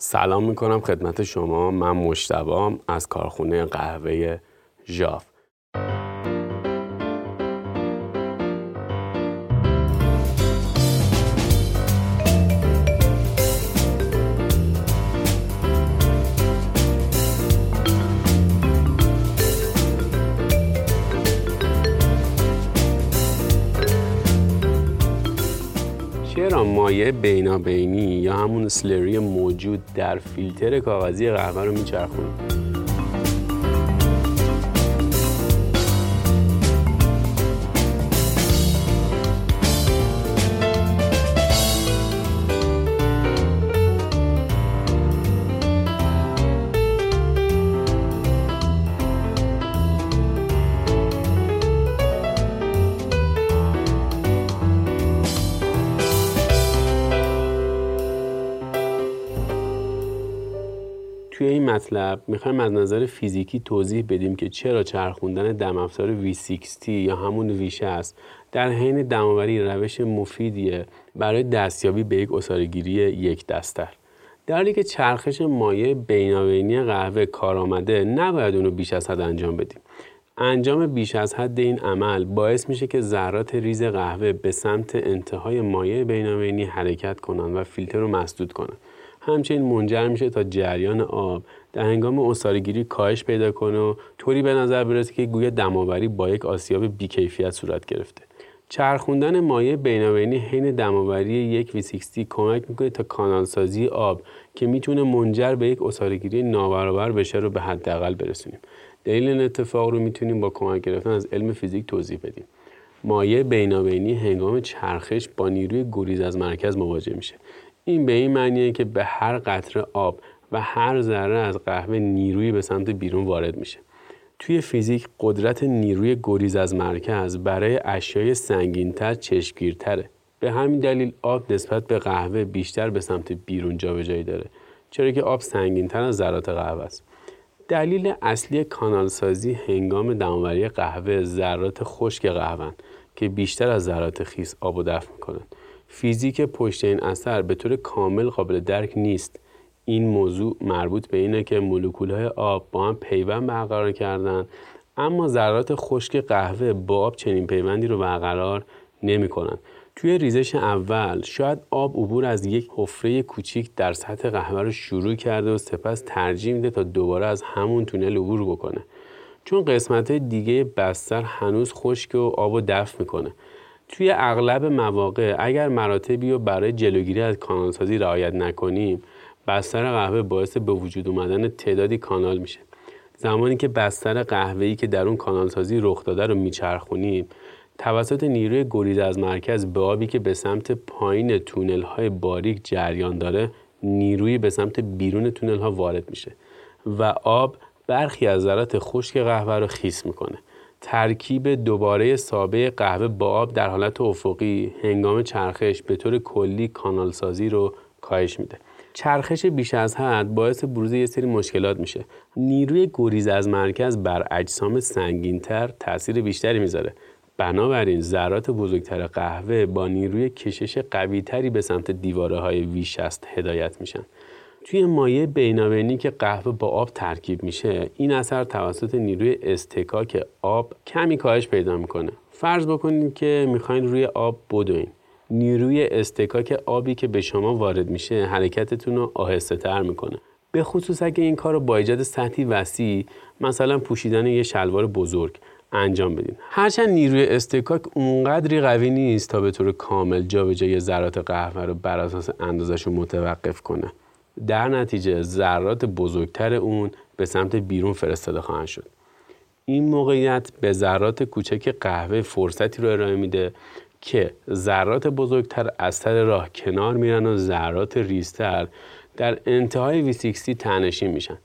سلام می‌کنم خدمت شما. من مشتبام از کارخونه قهوه ژاف. چرا مایع بینابینی یا همون سلری موجود در فیلتر کاغذی قهوه رو میچرخونیم. توی این مطلب می‌خوایم از نظر فیزیکی توضیح بدیم که چرا چرخوندن دم افزار V60 یا همون V60 در حین دماوری روش مفیدیه برای دستیابی به یک اسارگیری یک دستر. در حالی که چرخش مایع بینابینی قهوه کارآمده نباید اونو بیش از حد انجام بدیم. انجام بیش از حد این عمل باعث میشه که ذرات ریز قهوه به سمت انتهای مایع بینابینی حرکت کنند و فیلتر رو مسدود کنند. همچنین منجر میشه تا جریان آب در هنگام اصارگیری کاهش پیدا کنه و طوری به نظر برسه که گویا دماوری با یک آسیاب بیکیفیت صورت گرفته. چرخوندن مایع بینابینی حین دماوری یک V60 کمک می‌کنه تا کانالسازی آب که می‌تونه منجر به یک اصارگیری نابرابر بشه رو به حداقل برسونیم. دلیل این اتفاق رو می‌تونیم با کمک گرفتن از علم فیزیک توضیح بدیم. مایع بینابینی هنگام چرخش با نیروی گریز از مرکز مواجه میشه. این به این معنیه که به هر قطره آب و هر ذره از قهوه نیروی به سمت بیرون وارد میشه. توی فیزیک قدرت نیروی گریز از مرکز برای اشیای سنگینتر چشمگیرتره. به همین دلیل آب نسبت به قهوه بیشتر به سمت بیرون جابجایی داره چرا که آب سنگینتر از ذرات قهوه است. دلیل اصلی کانالسازی هنگام دماوری قهوه ذرات خشک قهوه که بیشتر از ذرات خیس آب و دفع می‌کنن فیزیک پشت این اثر به طور کامل قابل درک نیست. این موضوع مربوط به اینه که مولکولهای آب با هم پیوند برقرار کردن اما ذرات خشک قهوه با آب چنین پیوندی رو برقرار نمی‌کنن. توی ریزش اول شاید آب عبور از یک حفره کوچیک در سطح قهوه رو شروع کرده و سپس ترجیح میده تا دوباره از همون تونل عبور بکنه. چون قسمت دیگه بستر هنوز خشک و آب و دفع می‌کنه. توی اغلب مواقع اگر مراتبی رو برای جلوگیری از کانالسازی رعایت نکنیم بستر قهوه باعث به وجود اومدن تعدادی کانال میشه. زمانی که بستر قهوه‌ای که در اون کانالسازی رخ داده رو میچرخونیم توسط نیروی گریز از مرکز به آبی که به سمت پایین تونل های باریک جریان داره نیروی به سمت بیرون تونل ها وارد میشه و آب برخی از ذرات خشک قهوه رو خیس می‌کنه. ترکیب دوباره سابه قهوه با آب در حالت افقی هنگام چرخش به طور کلی کانال سازی رو کاهش میده. چرخش بیش از حد باعث بروز یه سری مشکلات میشه. نیروی گریز از مرکز بر اجسام سنگینتر تاثیر بیشتری می‌ذاره. بنابراین ذرات بزرگتر قهوه با نیروی کشش قویتری به سمت دیواره های ویشست هدایت میشن. توی مایع بینابینی که قهوه با آب ترکیب میشه این اثر توسط نیروی استکاک آب کمی کاهش پیدا می‌کنه. فرض بکنید که می‌خواین روی آب بدوین. نیروی استکاک آبی که به شما وارد میشه حرکتتون رو آهسته تر می‌کنه. به خصوص اگه این کار رو با ایجاد سطحی وسیع مثلا پوشیدن یه شلوار بزرگ انجام بدین. هرچند نیروی استکاک اونقدری قوی نیست تا به طور کامل جابجایی ذرات قهوه رو بر اساس اندازش رو متوقف کنه. در نتیجه ذرات بزرگتر اون به سمت بیرون فرستاده خواهند شد. این موقعیت به ذرات کوچک قهوه فرصتی رو ارائه میده که ذرات بزرگتر از سر راه کنار میرن و ذرات ریزتر در انتهای V60 تنشین میشن.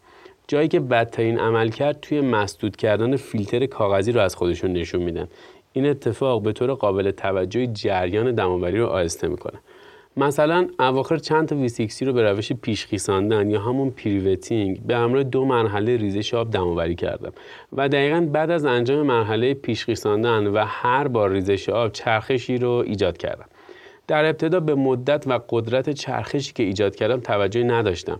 جایی که بدترین عمل کرد توی مسدود کردن فیلتر کاغذی رو از خودشون نشون میدن. این اتفاق به طور قابل توجهی جریان دماوری رو آهسته می‌کنه. مثلا اواخر چند تا ویسیکسی رو به روش پیشخیساندن یا همون pre-wetting به همراه دو مرحله ریزش آب دم‌آوری کردم. و دقیقا بعد از انجام مرحله پیشخیساندن و هر بار ریزش آب چرخشی رو ایجاد کردم. در ابتدا به مدت و قدرت چرخشی که ایجاد کردم توجهی نداشتم.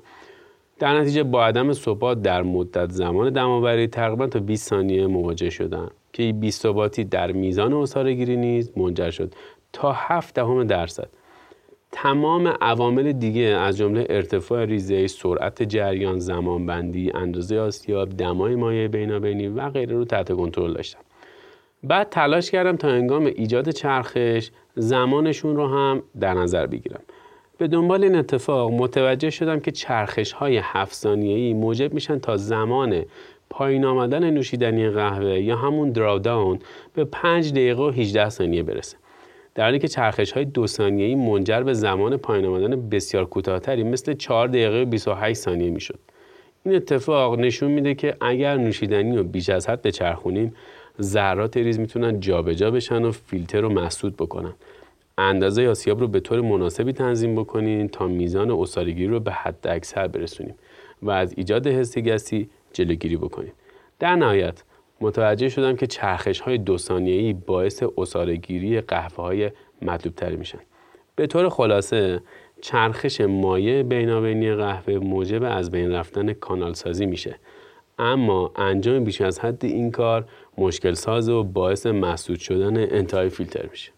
در نتیجه با عدم ثبات در مدت زمان دم‌آوری تقریبا تا 20 ثانیه مواجه شدم که این 20 ثباتی در میزان عصاره‌گیری نیز منجر شد تا 7 دهم درصد. تمام عوامل دیگه از جمله ارتفاع ریزه، سرعت جریان، زمانبندی، اندازه آسیاب، دمای مایع بینابینی و غیره رو تحت کنترل داشتم. بعد تلاش کردم تا انگام ایجاد چرخش زمانشون رو هم در نظر بگیرم. به دنبال این اتفاق متوجه شدم که چرخش های هفت ثانیه‌ای موجب میشن تا زمان پایین آمدن نوشیدنی قهوه یا همون دراوداون به 5 دقیقه و 18 ثانیه برسه. در حالی که چرخش های دو ثانیه‌ای منجر به زمان پایین آمدن بسیار کوتاهتری مثل 4 دقیقه و 28 ثانیه می‌شد. این اتفاق نشون میده که اگر نوشیدنی رو بیش از حد بچرخونیم ذرات ریز می‌تونن جابجا بشن و فیلتر رو مسدود بکنن. اندازه آسیاب رو به طور مناسبی تنظیم بکنین تا میزان اصارگیری رو به حد اکثر برسونیم و از ایجاد حس گسی جلوگیری بکنیم. در نهایت متوجه شدم که چرخش های دو ثانیه‌ای باعث اصارگیری قهوه های مطلوب تری میشن. به طور خلاصه چرخش مایع بینابینی قهوه موجب از بین رفتن کانال سازی میشه اما انجام بیش از حد این کار مشکل ساز و باعث مسدود شدن انتهای فیلتر میشه